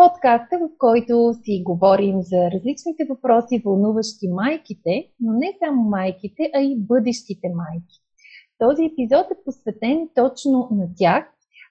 подкаста, в който си говорим за различните въпроси, вълнуващи майките, но не само майките, а и бъдещите майки. Този епизод е посветен точно на тях,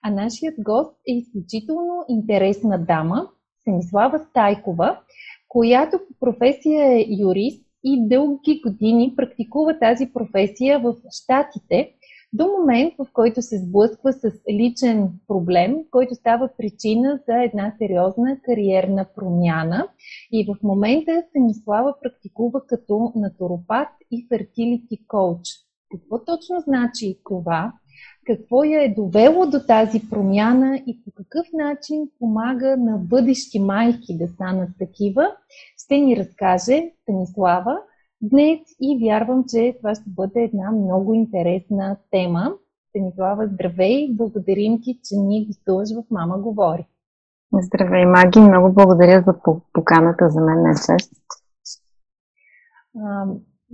а нашият гост е изключително интересна дама, Станислава Стайкова, която по професия е юрист и дълги години практикува тази професия в Штатите, до момент, в който се сблъсква с личен проблем, който става причина за една сериозна кариерна промяна. И в момента Станислава практикува като натуропат и фертилити коуч. Какво точно значи това? Какво я е довело до тази промяна и по какъв начин помага на бъдещи майки да станат такива, ще ни разкаже Станислава днес и вярвам, че това ще бъде една много интересна тема. Станислава, здравей! Благодарим ти, че ни гостуваш в Мама говори. Здравей, Маги! Много благодаря за поканата. За мен е чест.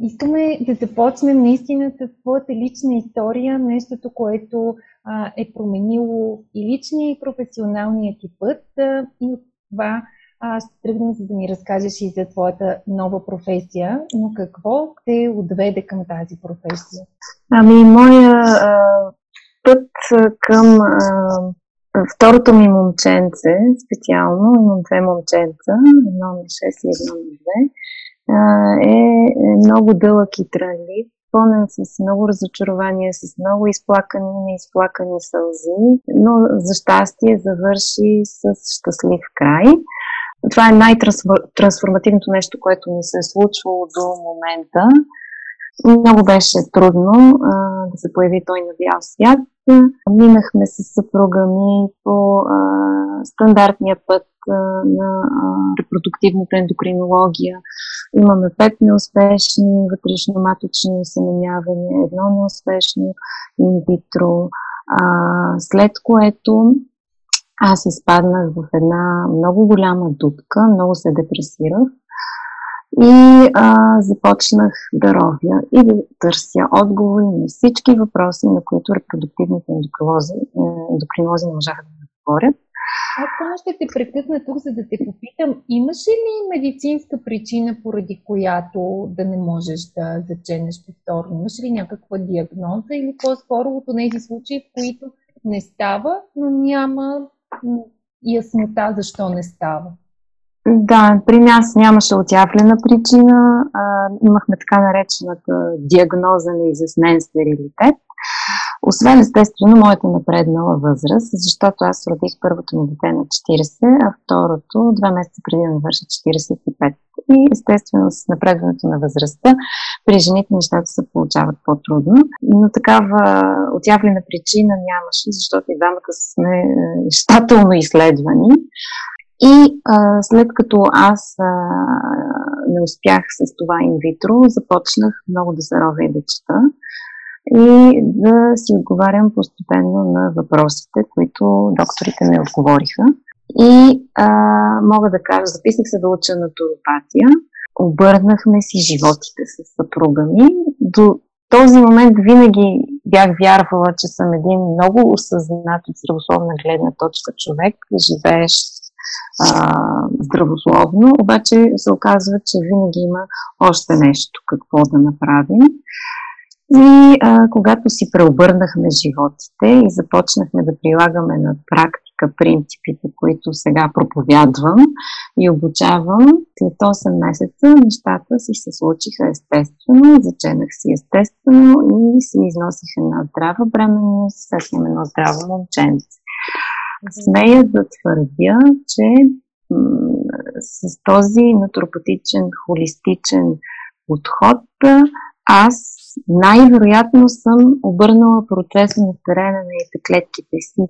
искаме да започнем наистина с твоята лична история, нещото, което а, е променило и личния, и професионалния ти път. А, и от това аз ще тръгнем, за да ни разкажеш и за твоята нова професия, но какво те отведе към тази професия? Ами, моя а, път към а, второто ми момченце, специално, имам две момченца, едно на 6 и едно на 2, е, е много дълъг и трънлив, пълнен с много разочарование, с много изплакани неизплакани сълзи, но за щастие завърши с щастлив край. Това е най-трансформативното нещо, което ми се е случвало до момента. Много беше трудно а, да се появи той на бял свят. Минахме с съпруга ми по а, стандартния път а, на а, репродуктивната ендокринология. Имаме пет неуспешни вътрешно-маточни осеменявания, едно неуспешно инвитро, след което аз изпаднах в една много голяма дупка, много се депресирах и а, започнах да ровя и да търся отговори на всички въпроси, на които репродуктивните ендокринолози, ендокринолози можаха да ми отговорят. Аз само ще те прекъсна тук, за да те попитам, имаше ли медицинска причина, поради която да не можеш да заченеш повторно? Имаш ли някаква диагноза или по-скоро от тези случаи, в които не става, но няма яснота защо не става. Да, при нас нямаше отявлена причина. А, имахме така наречената диагноза на изяснен стерилитет. Освен естествено моята напреднала възраст, защото аз родих първото ми дете на 40, а второто два месеца преди да навърша 45. И естествено с напредването на възрастта при жените нещата се получават по-трудно. Но такава отявлена причина нямаше, защото и двамата сме е, щателно изследвани. И а, след като аз а, не успях с това инвитро, започнах много да се ровя и да чета и да си отговарям постепенно на въпросите, които докторите ми отговориха. И а, мога да кажа, записах се да уча натуропатия, обърнахме си животите с съпруга ми. До този момент винаги бях вярвала, че съм един много осъзнат от здравословна гледна точка човек, живееш а, здравословно, обаче се оказва, че винаги има още нещо какво да направим. И а, когато си преобърнахме животите и започнахме да прилагаме на практика принципите, които сега проповядвам и обучавам, след 8 месеца нещата си се случиха естествено, заченах си естествено и си износих една здрава бременност, сега имам едно здраво момченце. Смея да твърдя, че м- с този натуропатичен, холистичен подход аз най-вероятно съм обърнала процеса на старене на яйцеклетките си,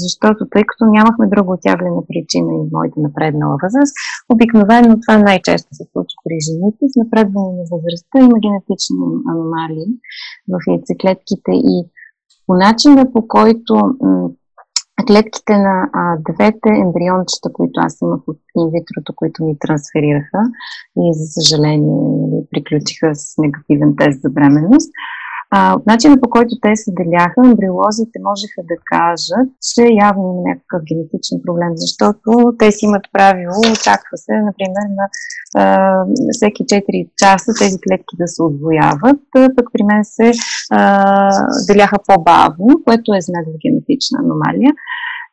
защото тъй като нямахме друга отявлена причина и моята напреднала възраст, обикновено това най-често се случва при жените с напредване на възрастта. Има генетични аномалии в яйцеклетките и по начина по който клетките на а, двете ембриончета, които аз имах от инвитрото, които ми трансферираха и за съжаление нали, приключиха с негативен тест за бременност, а, от начина по който те се деляха, ембриолозите можеха да кажат, че явно има някакъв генетичен проблем, защото те си имат правило, очаква се, например, на а, всеки 4 часа тези клетки да се отвояват, пък при мен се а, деляха по-бавно, което е знак за генетична аномалия.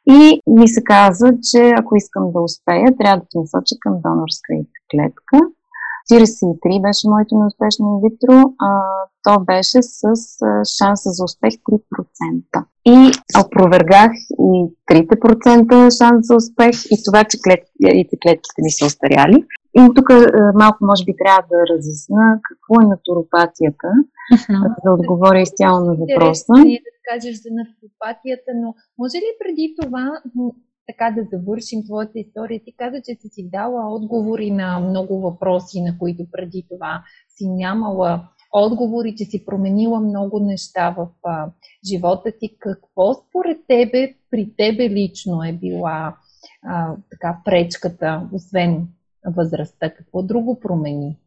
И ми се каза, че ако искам да успея, трябва да се насоча към донорска клетка. 43 беше моето неуспешно инвитро, а, то беше с а, шанса за успех 3%. И опровергах и 3% шанс за успех и това, че клетките, клетките ми са остаряли. И тук малко може би трябва да разясна какво е натуропатията, uh-huh. да отговоря изцяло на въпроса. Интересно е да кажеш за натуропатията, но може ли преди това така да завършим твоята история. Ти каза, че си си дала отговори на много въпроси, на които преди това си нямала отговори, че си променила много неща в а, живота ти. Какво според тебе, при тебе лично е била а, така пречката, освен възрастта? Какво друго промени?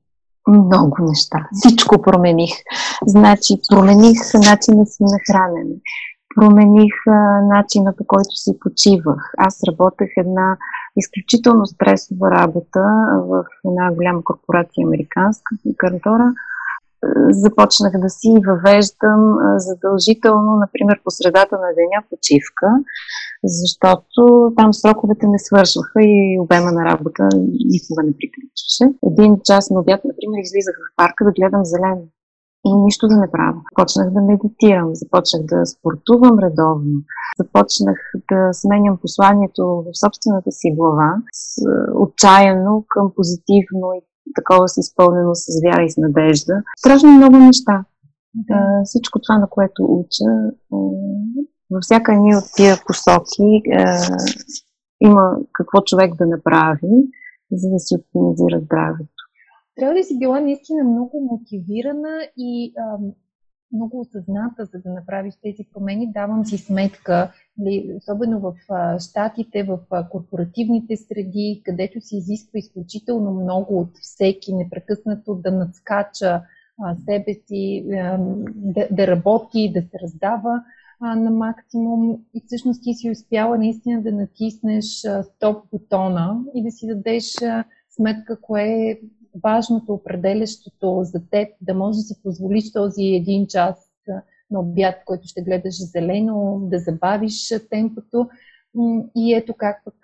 Много неща. Всичко промених. Значи, промених начина си на хранене промених начина по който си почивах. Аз работех една изключително стресова работа в една голяма корпорация американска кантора. Започнах да си въвеждам задължително, например, по средата на деня почивка, защото там сроковете не свършваха и обема на работа никога не приключваше. Един час на обяд, например, излизах в парка да гледам зелено и нищо да не правя. Започнах да медитирам, започнах да спортувам редовно, започнах да сменям посланието в собствената си глава с, отчаяно към позитивно и такова си изпълнено с вяра и с надежда. Страшно много неща. Да. Всичко това, на което уча, във всяка една от тия посоки има какво човек да направи, за да си оптимизира здравето трябва да си била наистина много мотивирана и а, много осъзната, за да направиш тези промени. Давам си сметка, ли, особено в щатите, в корпоративните среди, където се изисква изключително много от всеки, непрекъснато да надскача себе си, да, да работи, да се раздава на максимум и всъщност ти си успяла наистина да натиснеш стоп бутона и да си дадеш сметка кое е важното, определящото за теб, да можеш да си позволиш този един час на обяд, който ще гледаш зелено, да забавиш темпото. И ето как пък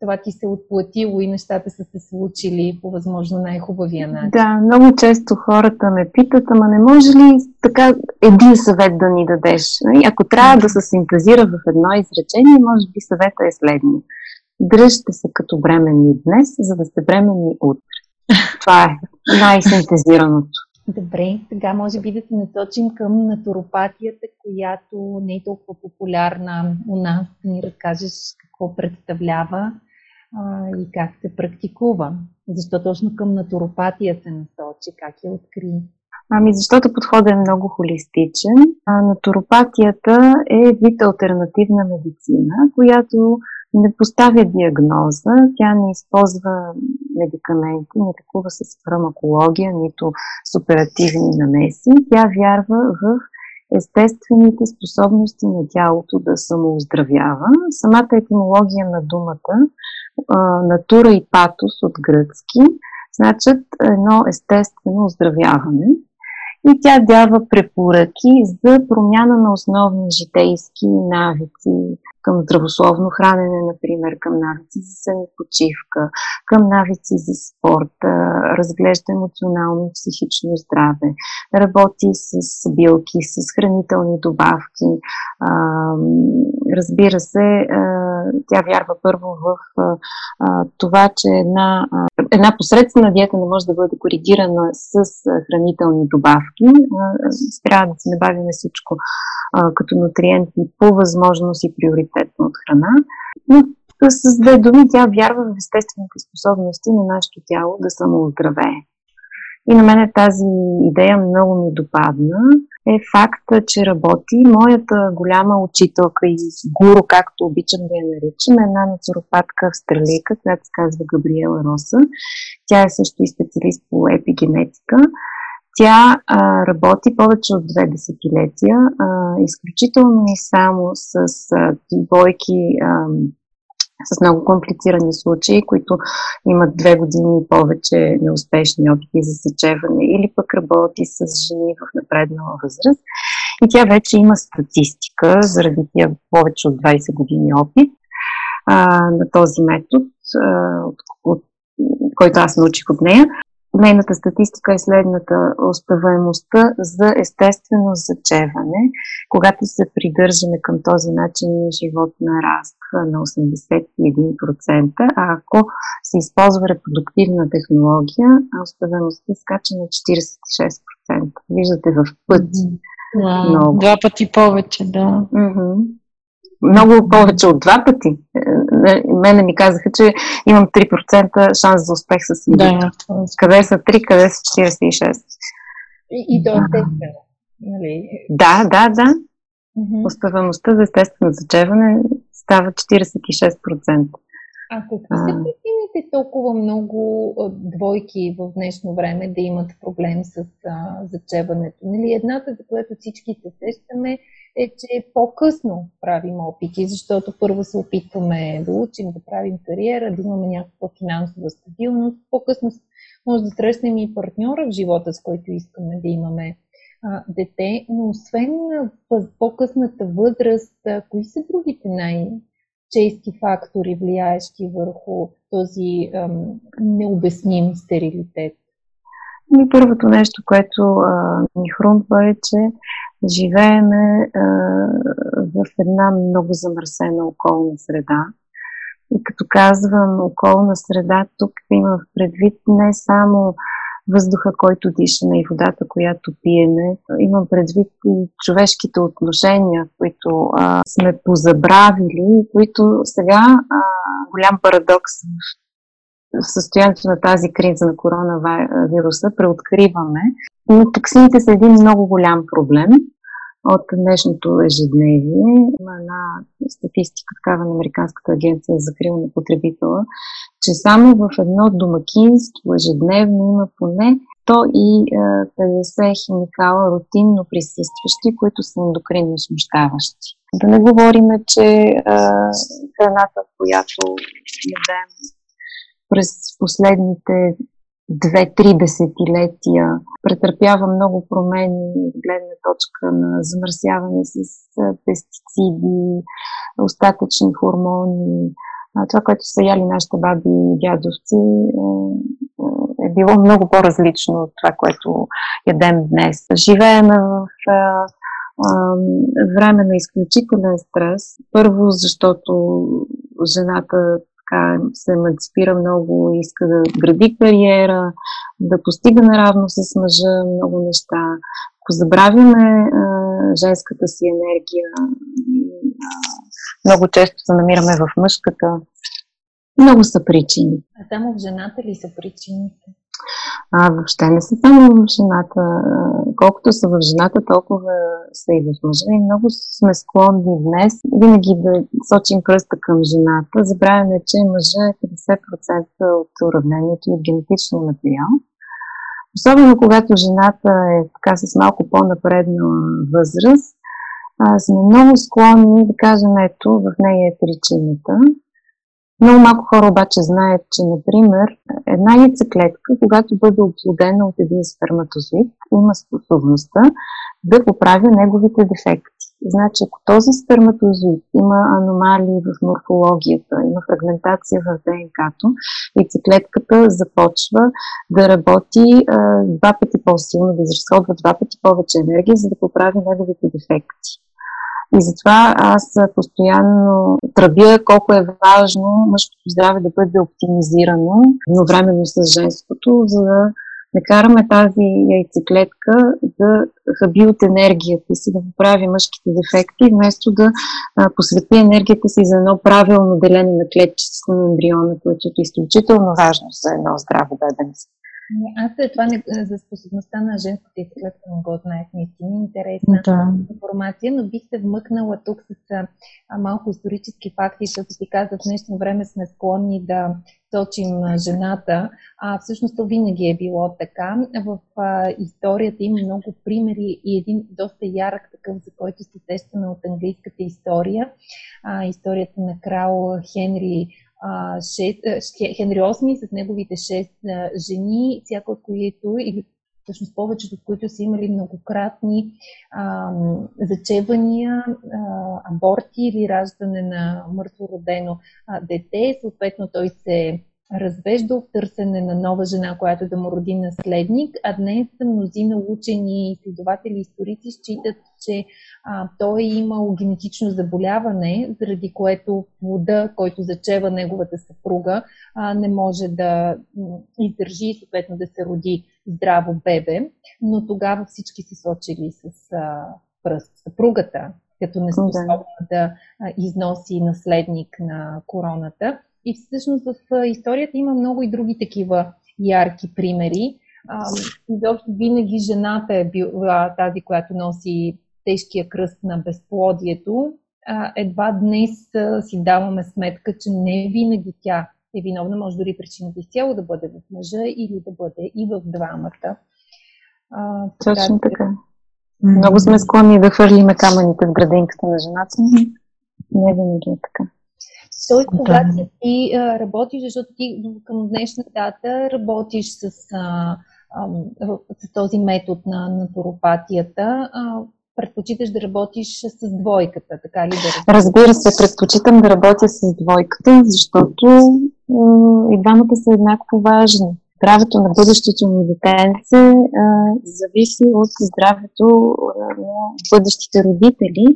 това ти се отплатило и нещата са се случили по възможно най-хубавия начин. Да, много често хората ме питат, ама не може ли така един съвет да ни дадеш? Нали? Ако трябва да се синтезира в едно изречение, може би съвета е следния. Дръжте се като бременни днес, за да сте бременни утре. Това е най-синтезираното. Добре, сега може би да се насочим към натуропатията, която не е толкова популярна у нас. Да ни разкажеш какво представлява а, и как се практикува. Защо точно към натуропатия се насочи? Как я откри? Ами защото подходът е много холистичен. А натуропатията е вид альтернативна медицина, която не поставя диагноза, тя не използва медикаменти, не такова с фармакология, нито с оперативни намеси. Тя вярва в естествените способности на тялото да самооздравява. Самата етимология на думата, натура и патос от гръцки, значат едно естествено оздравяване и тя дава препоръки за промяна на основни житейски навици, към здравословно хранене, например, към навици за почивка, към навици за спорт, разглежда емоционално и психично здраве, работи с билки, с хранителни добавки. Разбира се, тя вярва първо в това, че една една посредствена диета не може да бъде коригирана с хранителни добавки. Трябва да се набавяме всичко като нутриенти по възможност и приоритетно от храна. Но с две думи тя вярва в естествените способности на нашето тяло да самооздравее. И на мен тази идея много ми допадна. Е факта, че работи. Моята голяма учителка и гуру, както обичам да я наричам, е една нацуропатка австралийка, която се казва Габриела Роса. Тя е също и специалист по епигенетика. Тя а, работи повече от две десетилетия, а, изключително и само с а, двойки а, с много комплицирани случаи, които имат две години и повече неуспешни опити за съчеване или пък работи с жени в напреднала възраст. И тя вече има статистика заради тия повече от 20 години опит а, на този метод, а, от, от, който аз научих от нея. Нейната статистика е следната. Успеваемостта за естествено зачеване, когато се придържаме към този начин на живот нараства на 81%, а ако се използва репродуктивна технология, успеваемостта скача на 46%. Виждате в пъти. Много. Два пъти повече, да. Mm-hmm много повече от два пъти. Мене ми казаха, че имам 3% шанс за успех с. Да, къде са 3, къде са 46? И, и то естествено. Нали? Да, да, да. Mm-hmm. Успеваемостта за естествено зачеване става 46%. А какви са причините толкова много двойки в днешно време да имат проблем с а, зачеването? Нали, едната, за която всички се сещаме, е, че по-късно правим опити, защото първо се опитваме да учим, да правим кариера, да имаме някаква финансова стабилност. По-късно може да срещнем и партньора в живота, с който искаме да имаме а, дете, но освен на по-късната възраст, а, кои са другите най-чести фактори, влияещи върху този ам, необясним стерилитет? И първото нещо, което а, ми хрумва е, че живееме в една много замърсена околна среда. И като казвам околна среда, тук има предвид не само въздуха, който дишаме и водата, която пиеме. Имам предвид и човешките отношения, които а, сме позабравили, които сега а, голям парадокс в състоянието на тази криза на коронавируса преоткриваме. Но токсините са един много голям проблем от днешното ежедневие. Има една статистика такава на Американската агенция за закрила на потребителя, че само в едно домакинство ежедневно има поне 150 химикала рутинно присъстващи, които са ендокринно смущаващи. Да не говорим, че а, храната, която ядем през последните две-три десетилетия претърпява много промени от гледна точка на замърсяване с пестициди, остатъчни хормони. Това, което са яли нашите баби и дядовци, е, е било много по-различно от това, което ядем днес. Живееме в време на изключителен стрес. Първо, защото жената така се емансипира много, иска да гради кариера, да постига наравно с мъжа много неща. Ако забравиме а, женската си енергия, много често се намираме в мъжката. Много са причини. А само в жената ли са причините? А, въобще не са само в жената. Колкото са в жената, толкова са и в мъжа. И много сме склонни днес винаги да сочим пръста към жената. Забравяме, че мъжа е 50% от уравнението и генетичния материал. Особено когато жената е така с малко по-напредна възраст, а, сме много склонни да кажем, ето, в нея е причината. Много малко хора обаче знаят, че, например, една яйцеклетка, когато бъде оплодена от един сперматозоид, има способността да поправя неговите дефекти. Значи, ако този сперматозоид има аномалии в морфологията, има фрагментация в ДНК-то, яйцеклетката започва да работи а, два пъти по-силно, да изразходва два пъти повече енергия, за да поправи неговите дефекти. И затова аз постоянно тръбя колко е важно мъжкото здраве да бъде оптимизирано едновременно с женското, за да не караме тази яйцеклетка да хаби от енергията си, да поправи мъжките дефекти, вместо да посвети енергията си за едно правилно делене на клетчицата на ембриона, което е изключително важно за едно здраво бебенце. Аз след това не, за способността на женската изклетка не го знаех. Наистина интересна да. информация, но бих се вмъкнала тук с а, малко исторически факти, защото ти каза, в днешно време сме склонни да точим жената, а всъщност то винаги е било така. В а, историята има много примери и един доста ярък такъв, за който се сещаме от английската история. А, историята на крал Хенри Хенри VIII с неговите шест жени, всяка от които, или всъщност повечето от които са имали многократни а, зачевания, а, аборти или раждане на мъртво родено а, дете. Съответно той се развежда в търсене на нова жена, която да му роди наследник, а днес мнозина учени, изследователи, историци считат, че а, той е имал генетично заболяване, заради което плода, който зачева неговата съпруга, а, не може да издържи и съответно да се роди здраво бебе. Но тогава всички се сочили с а, пръст съпругата, като неспособна да износи наследник на короната. И всъщност в историята има много и други такива ярки примери. Изобщо винаги жената е била тази, която носи тежкия кръст на безплодието. Едва днес си даваме сметка, че не винаги тя е виновна. Може дори причината изцяло да бъде в мъжа или да бъде и в двамата. Точно така. Много сме склонни да хвърлиме камъните в градинката на жената, не винаги е така. Да. когато ти а, работиш, защото ти към днешна дата работиш с, а, а, с този метод на натуропатията, а, предпочиташ да работиш с двойката, така ли да Разбира се, предпочитам да работя с двойката, защото и двамата са еднакво важни. Здравето на бъдещето на детенце а, зависи от здравето на бъдещите родители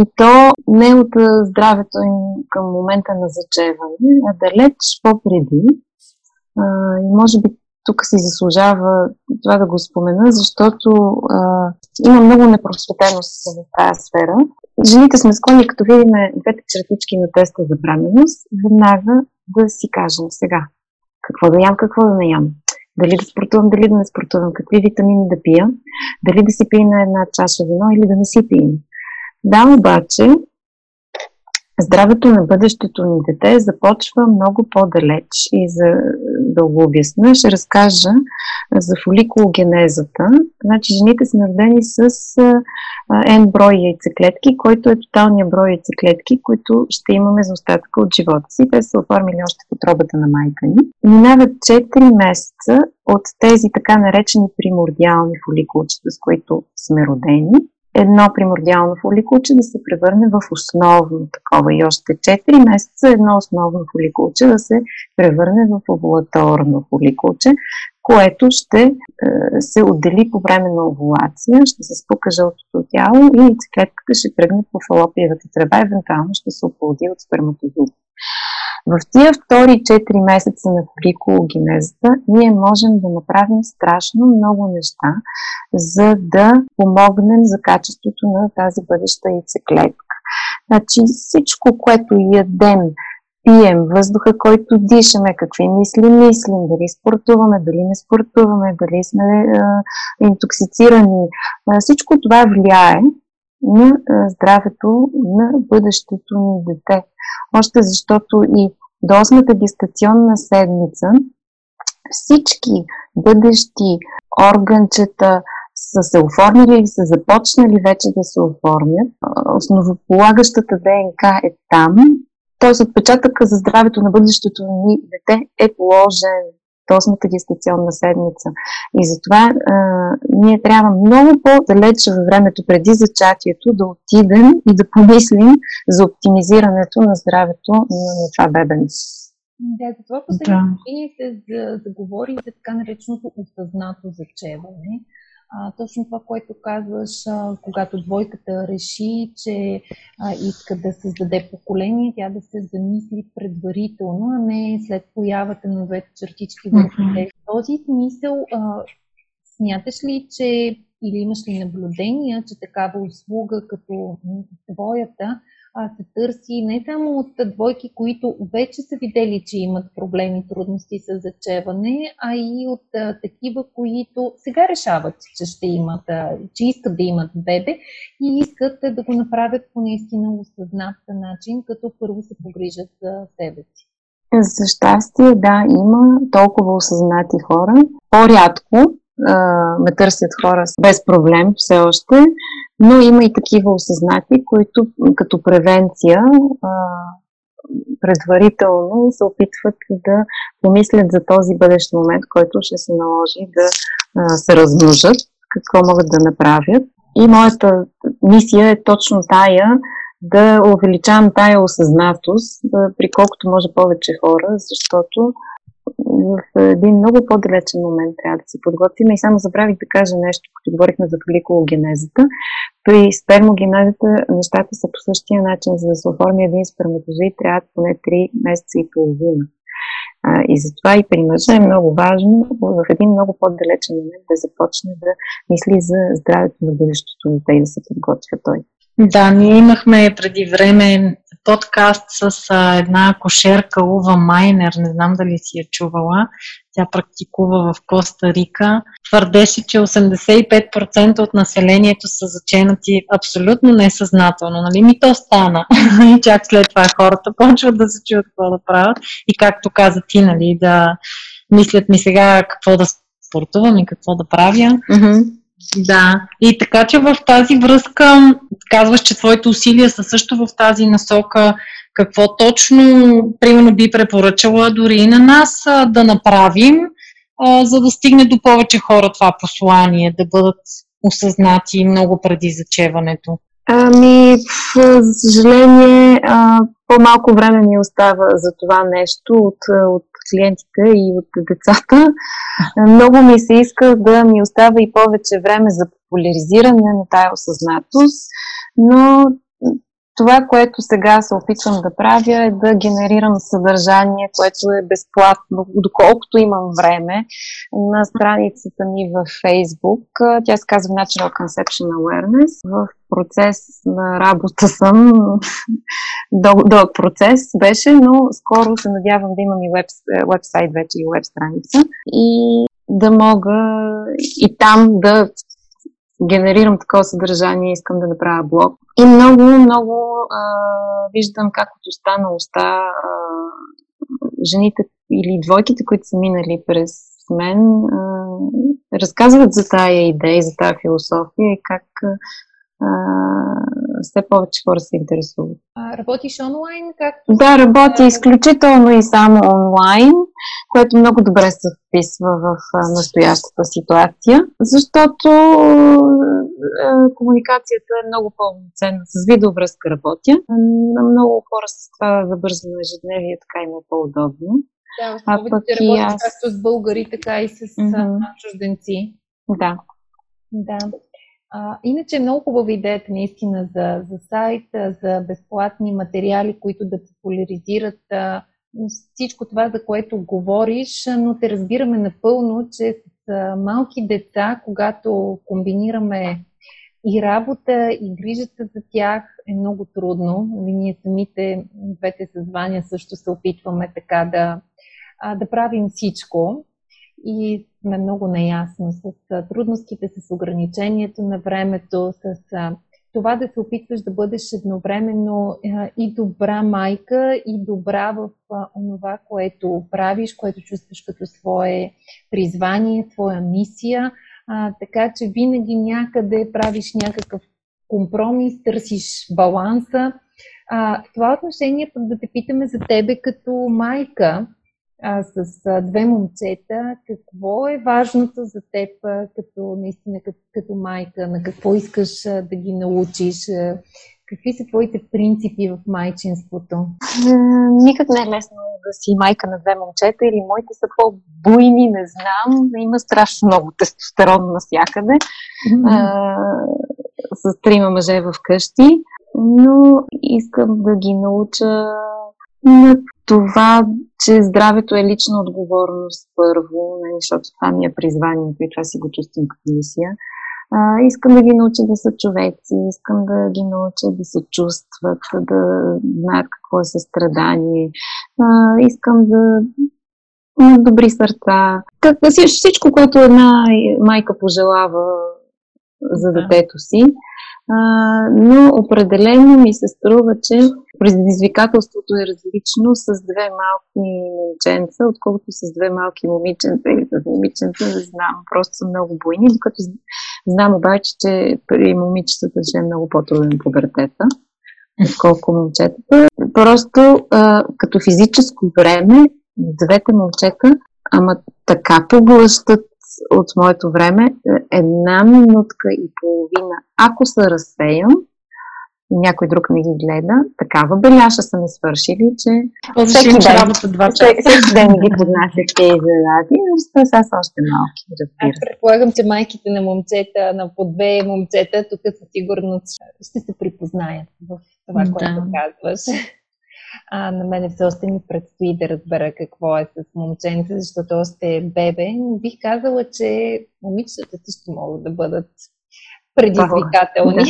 и то не от здравето им към момента на зачеване, а далеч по-преди. А, и може би тук си заслужава това да го спомена, защото а, има много непросветеност в тази сфера. Жените сме склонни, като видим двете чертички на теста за бременност, веднага да си кажем сега какво да ям, какво да не ям. Дали да спортувам, дали да не спортувам, какви витамини да пия, дали да си пия на една чаша вино или да не си пием. Да, обаче, здравето на бъдещето ни дете започва много по-далеч и за да го обясня, ще разкажа за фоликологенезата. Значи, жените са родени с N брой яйцеклетки, който е тоталният брой яйцеклетки, които ще имаме за остатъка от живота си. Те са оформили още в отробата на майка ни. Минават 4 месеца от тези така наречени примордиални фоликулчета, с които сме родени едно примордиално фоликулче да се превърне в основно такова и още 4 месеца едно основно фоликулче да се превърне в овулаторно фоликулче, което ще е, се отдели по време на овулация, ще се спука жълтото тяло и яйцеклетката ще тръгне по фалопиевата тръба, евентуално ще се оплоди от сперматозоид. В тия втори 4 месеца на фоликологенезата ние можем да направим страшно много неща, за да помогнем за качеството на тази бъдеща яйцеклетка. Значи всичко, което ядем, пием, въздуха, който дишаме, какви мисли мислим, дали спортуваме, дали не спортуваме, дали сме а, интоксицирани, всичко това влияе на здравето на бъдещето ни дете. Още защото и до 8-та гестационна седмица всички бъдещи органчета са се оформили или са започнали вече да се оформят. Основополагащата ДНК е там, т.е. отпечатъка за здравето на бъдещето ни дете е положен 8-та гестационна седмица. И затова а, ние трябва много по-далече във времето преди зачатието да отидем и да помислим за оптимизирането на здравето на, това бебенце. Да, за това последното да. се заговори за така нареченото осъзнато зачеване. А, точно това, което казваш, а, когато двойката реши, че а, иска да създаде поколение, тя да се замисли предварително, а не след появата на двете чертички върху. В този смисъл, а, смяташ ли, че или имаш ли наблюдения, че такава услуга като твоята се търси не само от двойки, които вече са видели, че имат проблеми, трудности с зачеване, а и от а, такива, които сега решават, че ще имат, а, че искат да имат бебе и искат а, да го направят по наистина осъзнат начин, като първо се погрижат за себе си. За щастие, да, има толкова осъзнати хора. По-рядко ме търсят хора без проблем все още, но има и такива осъзнати, които като превенция предварително се опитват да помислят за този бъдещ момент, който ще се наложи да се размножат, какво могат да направят. И моята мисия е точно тая да увеличавам тая осъзнатост при колкото може повече хора, защото в един много по-далечен момент трябва да се подготвим. И само забравих да кажа нещо, като говорихме за фоликулогенезата. При спермогенезата нещата са по същия начин. За да се оформи един сперматозоид, трябва поне 3 месеца и половина. А, и затова и при мъжа е много важно в един много по-далечен момент да започне да мисли за здравето на бъдещето дете и да се подготвя той. Да, ние имахме преди време подкаст с а, една кошерка Ува Майнер, не знам дали си я чувала. Тя практикува в Коста Рика. Твърдеше, че 85% от населението са заченати абсолютно несъзнателно. Нали ми то стана? и чак след това хората почват да се чуят какво да правят. И както каза ти, нали, да мислят ми сега какво да спортувам и какво да правя. Mm-hmm. Да, и така че в тази връзка казваш, че твоите усилия са също в тази насока. Какво точно, примерно, би препоръчала дори и на нас да направим, за да стигне до повече хора това послание, да бъдат осъзнати много преди зачеването? Ами, за съжаление, по-малко време ми остава за това нещо от, от клиентите и от децата. Много ми се иска да ми остава и повече време за популяризиране на тая осъзнатост, но това, което сега се опитвам да правя е да генерирам съдържание, което е безплатно, доколкото имам време, на страницата ми в Facebook. Тя се казва Natural Conception Awareness. В процес на работа съм, дълъг процес беше, но скоро се надявам да имам и веб, вебсайт вече и веб страница и да мога и там да генерирам такова съдържание, искам да направя блог. И много, много а, виждам как от уста на уста а, жените или двойките, които са минали през мен, а, разказват за тая идея, за тая философия и как а, все повече хора се интересуват. А, работиш онлайн? Как? Да, работя изключително и само онлайн, което много добре се вписва в настоящата ситуация, защото комуникацията е много по-ценна. С видеовръзка работя. На много хора с това забързано ежедневие така има по-удобно. Да, а пък и аз... както с българи, така и с mm-hmm. чужденци. Да. Да. А, иначе много хубава идеята наистина за, за сайт, за безплатни материали, които да популяризират а, всичко това, за което говориш, но те разбираме напълно, че с а, малки деца, когато комбинираме и работа, и грижата за тях е много трудно. Нали, ние самите, двете съзвания също се опитваме така да, да правим всичко и сме много наясно с трудностите, с ограничението на времето, с това да се опитваш да бъдеш едновременно и добра майка, и добра в онова, което правиш, което чувстваш като свое призвание, твоя мисия. Така че винаги някъде правиш някакъв компромис, търсиш баланса. В това отношение пък да те питаме за тебе като майка, а, с а, две момчета. Какво е важното за теб а, като наистина като, като майка? На какво искаш а, да ги научиш? А, Какви са твоите принципи в майчинството? Никак не е лесно да си майка на две момчета или моите са по-буйни, не знам. Има страшно много тестостерон навсякъде. Mm-hmm. с трима мъже в къщи, но искам да ги науча на това, че здравето е лична отговорност първо, нали, защото това ми е призванието и това си го чувствам като мисия. Искам да ги науча да са човеци, искам да ги науча да се чувстват, да знаят какво е състрадание. А, искам да имат добри сърца. Как, всичко, което една майка пожелава за детето си. А, но определено ми се струва, че предизвикателството е различно с две малки момченца, отколкото с две малки момиченца или с момиченца, не знам. Просто са много буйни, докато знам обаче, че при момичетата ще е много по-труден пубертета, отколко момчетата. Просто а, като физическо време, двете момчета, ама така поглъщат от моето време е, една минутка и половина. Ако се разсеям, някой друг ми ги гледа, такава беляша са ме свършили, че всеки ден, работа два часа. Всеки ден ги поднасят тези задачи, но са още малки, Аз предполагам, че майките на момчета, на по две момчета, тук със сигурност ще се припознаят в това, да. което казваш. А, на мене все още ми предстои да разбера какво е с момченце, защото още е бебе, но бих казала, че момичетата също могат да бъдат предизвикателни.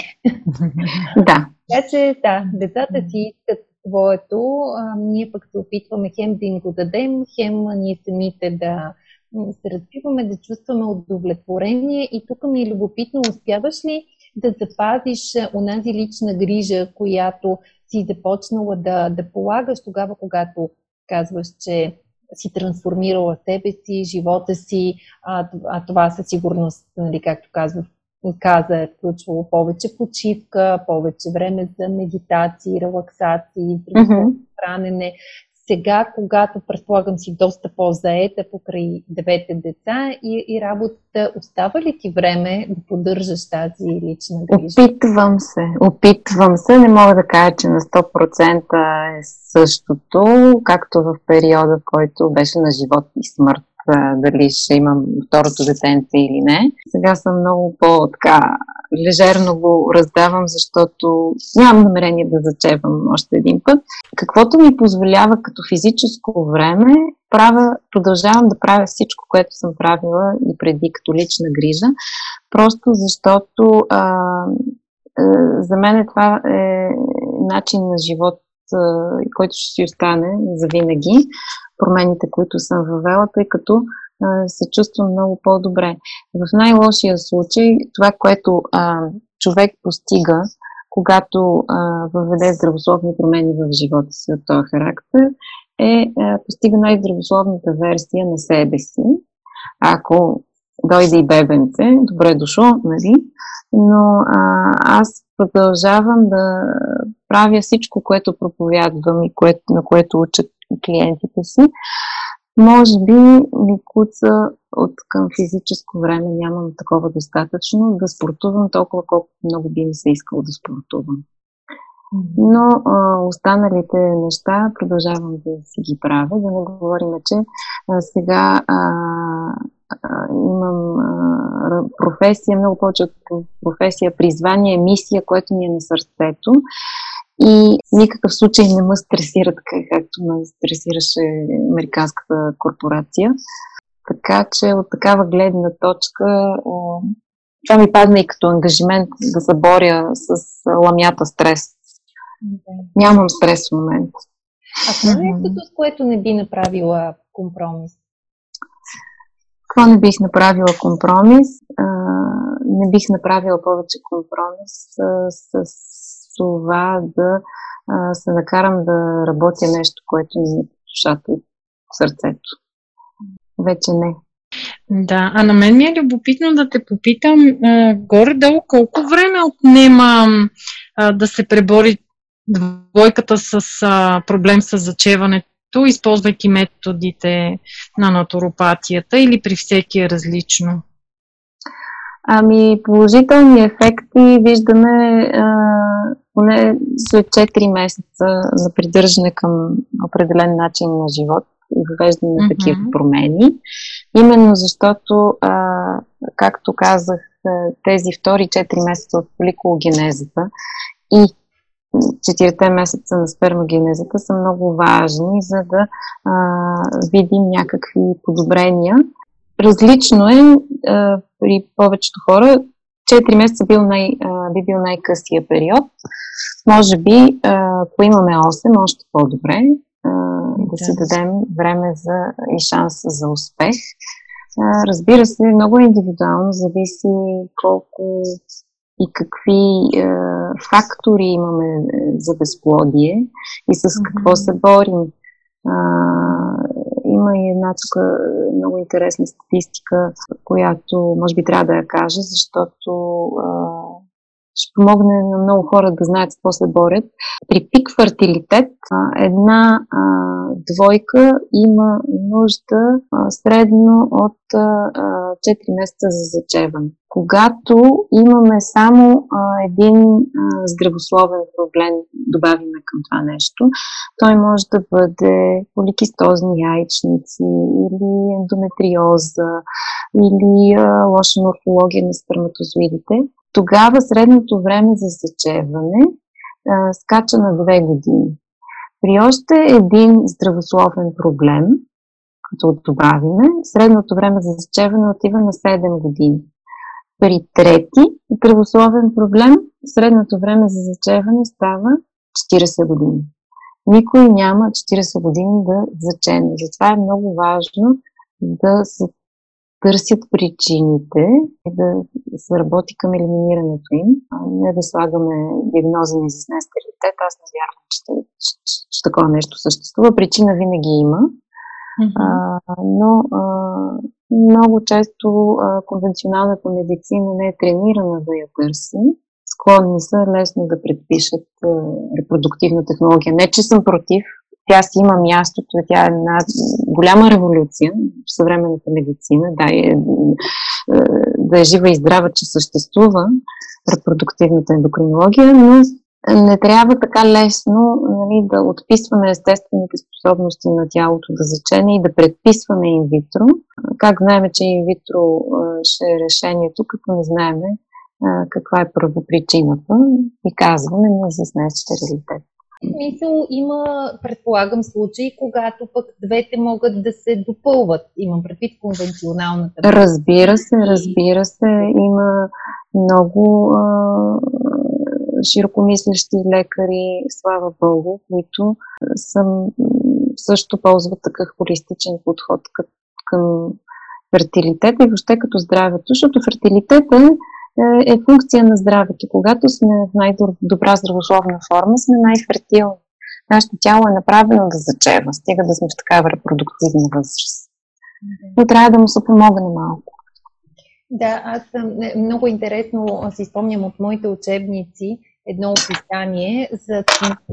Да. да. Така че, да, децата си искат своето, а, ние пък се опитваме хем да им го дадем, хем ние самите да се развиваме, да чувстваме удовлетворение. И тук ми е любопитно, успяваш ли да запазиш онази лична грижа, която си започнала да, да полагаш тогава, когато казваш, че си трансформирала себе си, живота си, а, а това със сигурност, нали, както казва, каза, е включвало повече почивка, повече време за медитации, релаксации, mm-hmm. хранене сега, когато предполагам си доста по-заета покрай девете деца и, и работата, остава ли ти време да поддържаш тази лична грижа? Опитвам се, опитвам се. Не мога да кажа, че на 100% е същото, както в периода, в който беше на живот и смърт дали ще имам второто детенце или не. Сега съм много по-така лежерно го раздавам, защото нямам намерение да зачевам още един път. Каквото ми позволява като физическо време, правя, продължавам да правя всичко, което съм правила и преди като лична грижа, просто защото а, а, за мен това е начин на живот, който ще си остане за винаги. Промените, които съм въвела, тъй като се чувствам много по-добре. В най-лошия случай, това, което а, човек постига, когато а, въведе здравословни промени в живота си от този характер, е а, постига най-здравословната версия на себе си. Ако дойде и бебенце, добре дошло, нали? Но а, аз продължавам да правя всичко, което проповядвам и което, на което учат клиентите си, може би ми куца от към физическо време, нямам такова достатъчно, да спортувам толкова, колкото много би ми се искало да спортувам. Но а, останалите неща продължавам да си ги правя. Да не говорим, че а, сега а, а, имам а, професия, много повече от професия, призвание, мисия, което ми е на сърцето и никакъв случай не ме стресира така, както ме стресираше американската корпорация. Така че от такава гледна точка това ми падна и като ангажимент да се боря с ламята стрес. Нямам стрес в момента. А това е нещото, с което не би направила компромис? Какво не бих направила компромис? А, не бих направила повече компромис с, с това да а, се накарам да работя нещо, което ми е душата и сърцето. Вече не. Да, а на мен ми е любопитно да те попитам а, горе-долу колко време отнема а, да се пребори двойката с а, проблем с зачеването, използвайки методите на натуропатията или при всеки е различно? Ами, положителни ефекти виждаме а, поне след 4 месеца на придържане към определен начин на живот и въвеждане на такива mm-hmm. промени. Именно защото, а, както казах, тези втори 4 месеца от поликологенезата и четирите месеца на спермогенезата са много важни, за да а, видим някакви подобрения. Различно е а, при повечето хора. 4 месеца бил най, а, би бил най-късия период. Може би, а, ако имаме 8, още по-добре а, да, си дадем време за, и шанс за успех. А, разбира се, много е индивидуално, зависи колко и какви е, фактори имаме е, за безплодие и с какво се борим. А, има и една тук е, много интересна статистика, която може би трябва да я кажа, защото а, ще помогне на много хора да знаят какво се борят. При пик фертилитет една а, двойка има нужда а, средно от а, 4 месеца за зачеване. Когато имаме само а, един а, здравословен проблем, добавиме към това нещо, той може да бъде поликистозни яйчници или ендометриоза или а, лоша морфология на сперматозоидите тогава средното време за зачеване а, скача на 2 години. При още един здравословен проблем, като добавиме, средното време за зачеване отива на 7 години. При трети здравословен проблем, средното време за зачеване става 40 години. Никой няма 40 години да зачене. Затова е много важно да се търсят причините и да се работи към елиминирането им, а не да слагаме диагноза на изяснен стерилитет. Аз не вярвам, че, че, че, че такова нещо съществува. Причина винаги има. Mm-hmm. А, но а, много често а, конвенционалната медицина не е тренирана да я търси. Склонни са лесно да предпишат а, репродуктивна технология. Не, че съм против, тя си има мястото, тя е една голяма революция в съвременната медицина, да е, е, да е жива и здрава, че съществува репродуктивната ендокринология, но не трябва така лесно нали, да отписваме естествените способности на тялото да зачене и да предписваме инвитро. Как знаем, че инвитро ще е решението, като не знаем каква е първопричината и казваме на изяснен стерилитет смисъл има, предполагам, случаи, когато пък двете могат да се допълват. Имам предвид конвенционалната. Разбира се, разбира се. Има много а, широкомислещи лекари, слава Богу, които съм, също ползват такъв холистичен подход към, фертилитета и въобще като здравето, защото фертилитета е е, е функция на здравето. Когато сме в най-добра здравословна форма, сме най-фертилни. Нашето тяло е направено да зачева, стига да сме в такава репродуктивна възраст. Но трябва да му се помогне малко. Да, аз съм много интересно си спомням от моите учебници едно описание за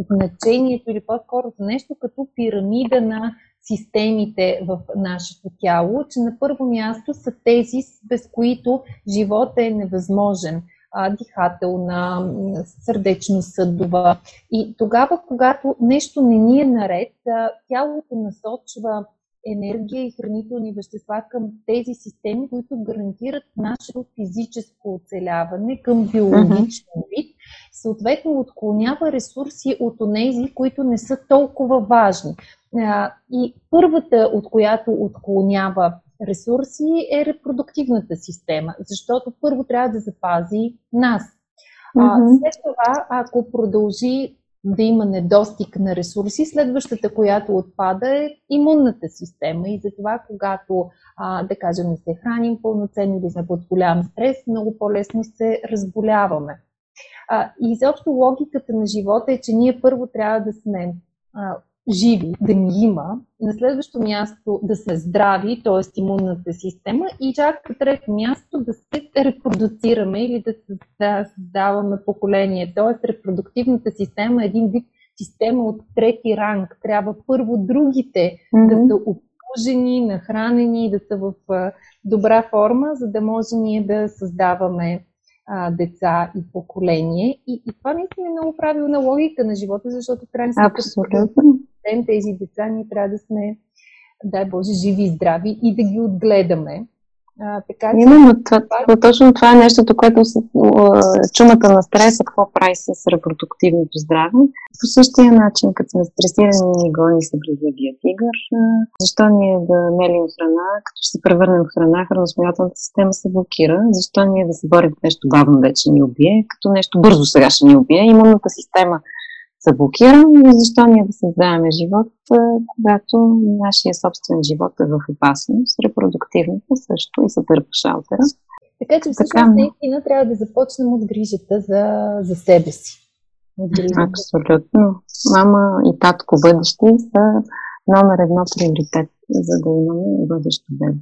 значението или по-скоро за нещо като пирамида на системите в нашето тяло, че на първо място са тези, без които живота е невъзможен дихателна, сърдечно-съдова. И тогава, когато нещо не ни е наред, тялото насочва енергия и хранителни вещества към тези системи, които гарантират нашето физическо оцеляване към биологичен вид. Съответно, отклонява ресурси от онези, които не са толкова важни. И първата, от която отклонява ресурси, е репродуктивната система, защото първо трябва да запази нас. Mm-hmm. След това, ако продължи да има недостиг на ресурси, следващата, която отпада е имунната система. И затова, когато, а, да кажем, не се храним пълноценно или сме под голям стрес, много по-лесно се разболяваме. А, и изобщо логиката на живота е, че ние първо трябва да сме живи, да ни има. На следващо място да сме здрави, т.е. имунната система. И чак на трето място да се репродуцираме или да създаваме поколение. Т.е. репродуктивната система е един вид система от трети ранг. Трябва първо другите mm-hmm. да са обслужени, нахранени, да са в добра форма, за да може ние да създаваме а, деца и поколение. И, и това наистина е много правилна логика на живота, защото в крайна Абсолютно. тези деца ние трябва да сме, дай Боже, живи и здрави и да ги отгледаме. А, така. Именно това, това, точно това е нещото, което с чумата на стреса, какво прави с репродуктивното здраве. По същия начин, като сме стресирани, ни гони се гризавия тигър. Защо ние да мелим храна, като се превърнем в храна, храносмилателната система се блокира. Защо ние да се борим нещо бавно вече ни убие, като нещо бързо сега ще ни убие. Имунната система са блокирани и защо ние да създаваме живот, когато нашия собствен живот е в опасност, репродуктивната също и се търпа шалтера. Така че всъщност така, наистина трябва да започнем от грижата за, за себе си. Абсолютно. Мама и татко бъдещи са номер едно приоритет, за да имаме бъдещо бебе.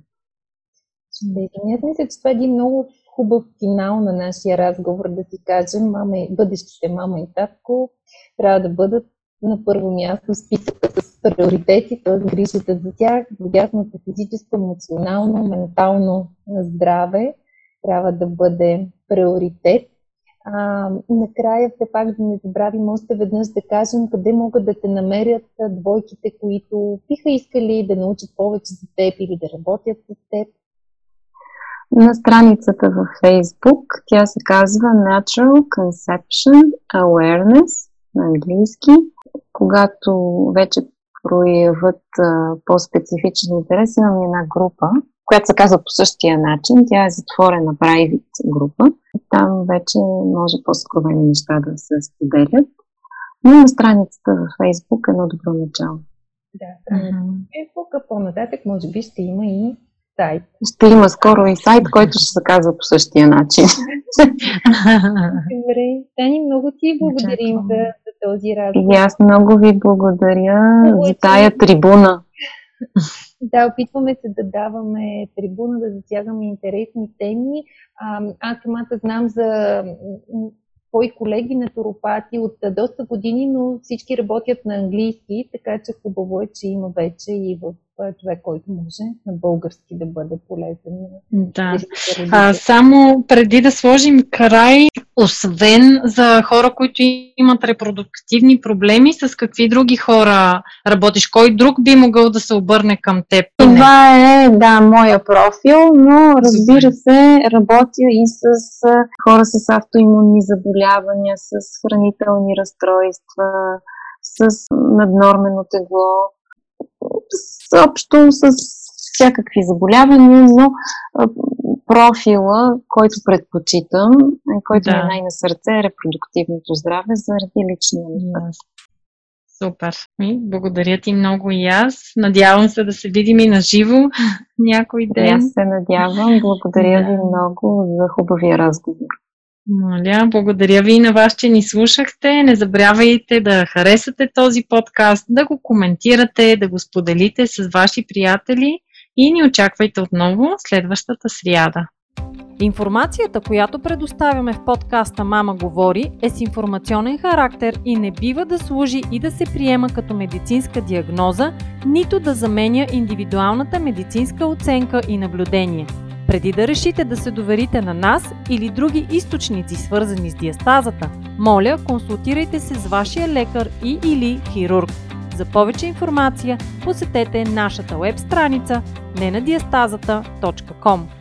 Аз мисля, че това е един много хубав финал на нашия разговор, да си кажем, мама, бъдещите мама и татко трябва да бъдат на първо място списъка с приоритети, т.е. грижата за тях, за физическо, емоционално, ментално здраве трябва да бъде приоритет. А, накрая все пак да не забравим още веднъж да кажем къде могат да те намерят двойките, които биха искали да научат повече за теб или да работят с теб на страницата във Facebook. Тя се казва Natural Conception Awareness на английски. Когато вече проявят а, по-специфичен интерес, имам една група, която се казва по същия начин. Тя е затворена private група. Там вече може по-скровени неща да се споделят. Но на страницата във Facebook е едно добро начало. Да, страницата uh-huh. Facebook, а по-нататък може би ще има и сайт. Ще има скоро и сайт, който ще се казва по същия начин. Добре. Тани, много ти благодарим за, за този разговор. И аз много ви благодаря много за тая трибуна. Да, опитваме се да даваме трибуна, да засягаме интересни теми. аз самата знам за твои колеги на туропати от доста години, но всички работят на английски, така че хубаво е, че има вече и в човек, който може на български да бъде полезен. Да. А, само преди да сложим край, освен за хора, които имат репродуктивни проблеми, с какви други хора работиш? Кой друг би могъл да се обърне към теб? Това е, да, моя профил, но разбира се, работя и с хора с автоимунни заболявания, с хранителни разстройства, с наднормено тегло, с, общо с всякакви заболявания, но профила, който предпочитам, който да. е най-на сърце, е репродуктивното здраве заради личния ми път. Супер. Благодаря ти много и аз. Надявам се да се видим и на живо някой ден. аз се надявам. Благодаря да. ви много за хубавия разговор. Моля, благодаря ви и на вас, че ни слушахте. Не забравяйте да харесате този подкаст, да го коментирате, да го споделите с ваши приятели и ни очаквайте отново следващата сряда. Информацията, която предоставяме в подкаста Мама говори, е с информационен характер и не бива да служи и да се приема като медицинска диагноза, нито да заменя индивидуалната медицинска оценка и наблюдение. Преди да решите да се доверите на нас или други източници, свързани с диастазата, моля, консултирайте се с вашия лекар и или хирург. За повече информация посетете нашата веб страница nenadiastazata.com.